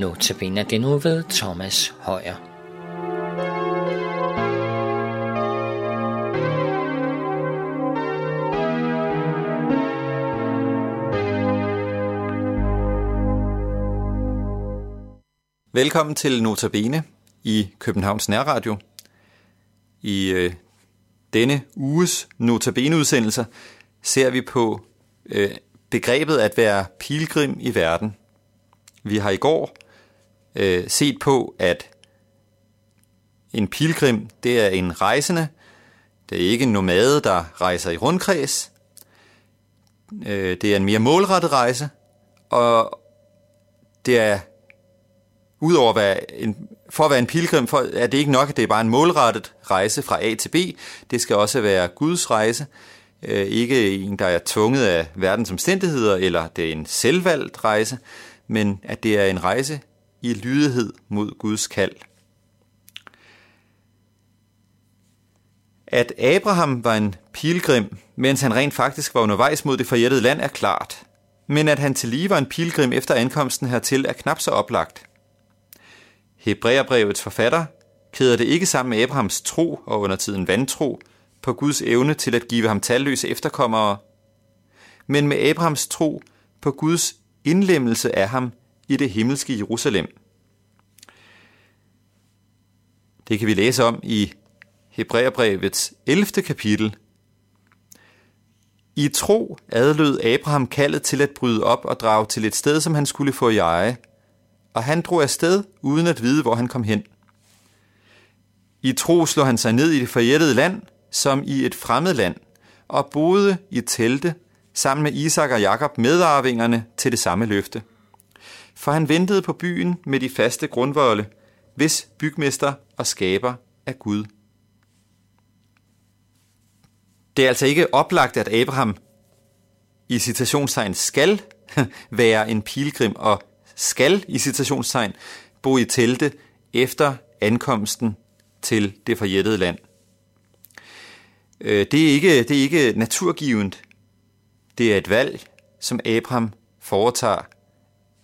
Notabene det nu ved Thomas Højer. Velkommen til Notabene i Københavns Nærradio. I øh, denne uges Notabene-udsendelser ser vi på øh, begrebet at være pilgrim i verden. Vi har i går øh, set på, at en pilgrim, det er en rejsende. Det er ikke en nomade, der rejser i rundkreds. Øh, det er en mere målrettet rejse, og det er udover at være en, for at være en pilgrim, for, er det ikke nok, at det er bare en målrettet rejse fra A til B. Det skal også være Guds rejse. Øh, ikke en, der er tvunget af verdens omstændigheder, eller det er en selvvalgt rejse, men at det er en rejse i lydighed mod Guds kald. At Abraham var en pilgrim, mens han rent faktisk var undervejs mod det forjættede land, er klart. Men at han til lige var en pilgrim efter ankomsten hertil, er knap så oplagt. Hebræerbrevets forfatter kæder det ikke sammen med Abrahams tro og under tiden vantro på Guds evne til at give ham talløse efterkommere, men med Abrahams tro på Guds indlemmelse af ham i det himmelske Jerusalem. Det kan vi læse om i Hebræerbrevets 11. kapitel. I tro adlød Abraham kaldet til at bryde op og drage til et sted, som han skulle få i eje, og han drog afsted uden at vide, hvor han kom hen. I tro slog han sig ned i det forjættede land, som i et fremmed land, og boede i telte sammen med Isak og Jakob medarvingerne til det samme løfte. For han ventede på byen med de faste grundvolde, hvis bygmester og skaber er Gud. Det er altså ikke oplagt, at Abraham i citationstegn skal være en pilgrim og skal i citationstegn bo i telte efter ankomsten til det forjættede land. Øh, det er ikke, det er ikke naturgivet. Det er et valg, som Abraham foretager.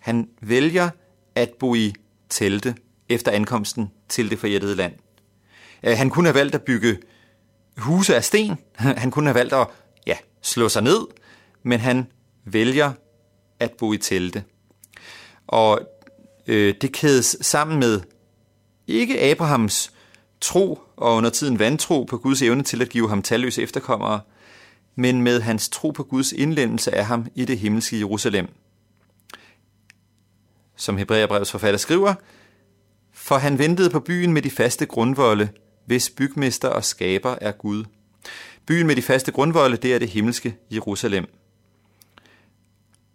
Han vælger at bo i telte efter ankomsten til det forjættede land. Øh, han kunne have valgt at bygge huse af sten. Han kunne have valgt at ja, slå sig ned, men han vælger at bo i telte. Og øh, det kædes sammen med ikke Abrahams tro og under tiden vantro på Guds evne til at give ham talløse efterkommere, men med hans tro på Guds indlændelse af ham i det himmelske Jerusalem. Som Hebræerbrevets forfatter skriver, for han ventede på byen med de faste grundvolde, hvis bygmester og skaber er Gud. Byen med de faste grundvolde, det er det himmelske Jerusalem.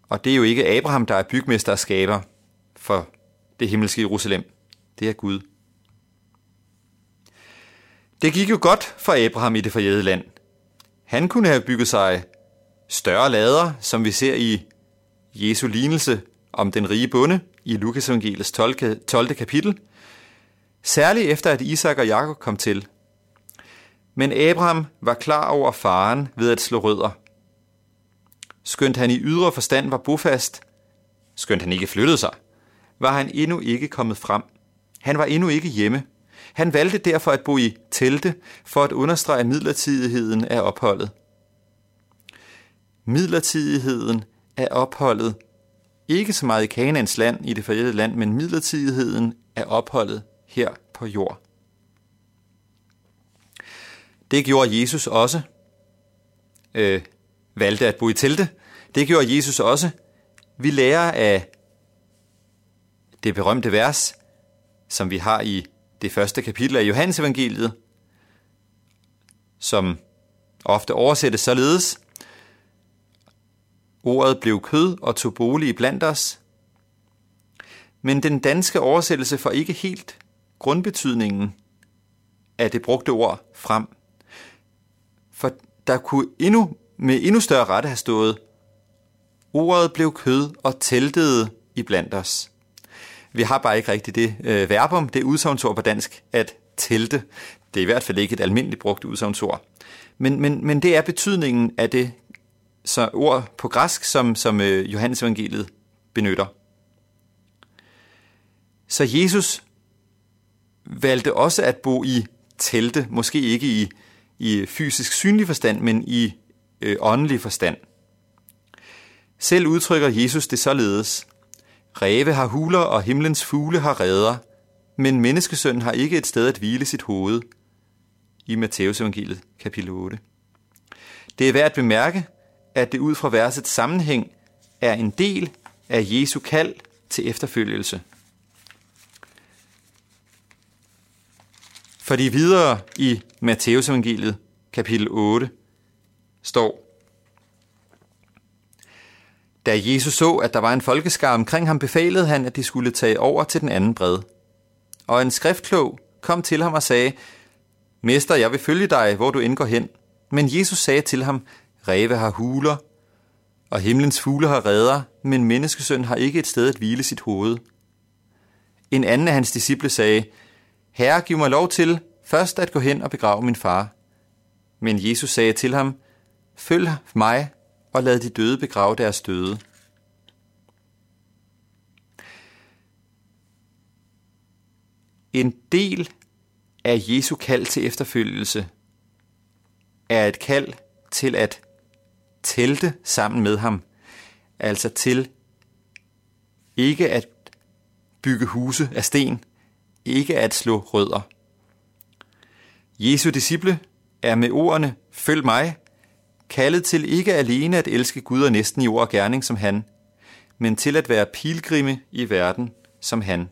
Og det er jo ikke Abraham, der er bygmester og skaber for det himmelske Jerusalem. Det er Gud. Det gik jo godt for Abraham i det forjæde land. Han kunne have bygget sig større lader, som vi ser i Jesu lignelse om den rige bonde i Lukas evangeliets 12. 12. kapitel, særligt efter at Isak og Jakob kom til. Men Abraham var klar over faren ved at slå rødder. Skønt han i ydre forstand var bofast, skønt han ikke flyttede sig, var han endnu ikke kommet frem. Han var endnu ikke hjemme. Han valgte derfor at bo i telte for at understrege midlertidigheden af opholdet. Midlertidigheden af opholdet, ikke så meget i Kanans land, i det forjættede land, men midlertidigheden af opholdet her på jord. Det gjorde Jesus også. Øh, valgte at bo i telte. Det gjorde Jesus også. Vi lærer af det berømte vers, som vi har i det første kapitel af Johannes evangeliet, som ofte oversættes således. Ordet blev kød og tog bolig blandt os. Men den danske oversættelse får ikke helt grundbetydningen af det brugte ord frem. For der kunne endnu, med endnu større rette have stået, ordet blev kød og teltede i blandt os. Vi har bare ikke rigtigt det øh, verbum, det udsagnsord på dansk, at telte. Det er i hvert fald ikke et almindeligt brugt udsagnsord. Men, men, men det er betydningen af det så ord på græsk, som, som øh, Johannes evangeliet benytter. Så Jesus valgte også at bo i telte, måske ikke i, i fysisk synlig forstand, men i øh, åndelig forstand. Selv udtrykker Jesus det således. Ræve har huler, og himlens fugle har redder, men menneskesønnen har ikke et sted at hvile sit hoved. I Matteus evangeliet, kapitel 8. Det er værd at bemærke, at det ud fra versets sammenhæng er en del af Jesu kald til efterfølgelse. Fordi videre i Matteus evangeliet, kapitel 8, står, Da Jesus så, at der var en folkeskar omkring ham, befalede han, at de skulle tage over til den anden bred. Og en skriftklog kom til ham og sagde, Mester, jeg vil følge dig, hvor du indgår hen. Men Jesus sagde til ham, Ræve har huler, og himlens fugle har redder, men menneskesøn har ikke et sted at hvile sit hoved. En anden af hans disciple sagde, Herre, giv mig lov til først at gå hen og begrave min far. Men Jesus sagde til ham, Følg mig og lad de døde begrave deres døde. En del af Jesu kald til efterfølgelse er et kald til at telte sammen med ham, altså til ikke at bygge huse af sten, ikke at slå rødder. Jesu disciple er med ordene, følg mig, kaldet til ikke alene at elske Gud og næsten i ord og gerning som han, men til at være pilgrimme i verden som han.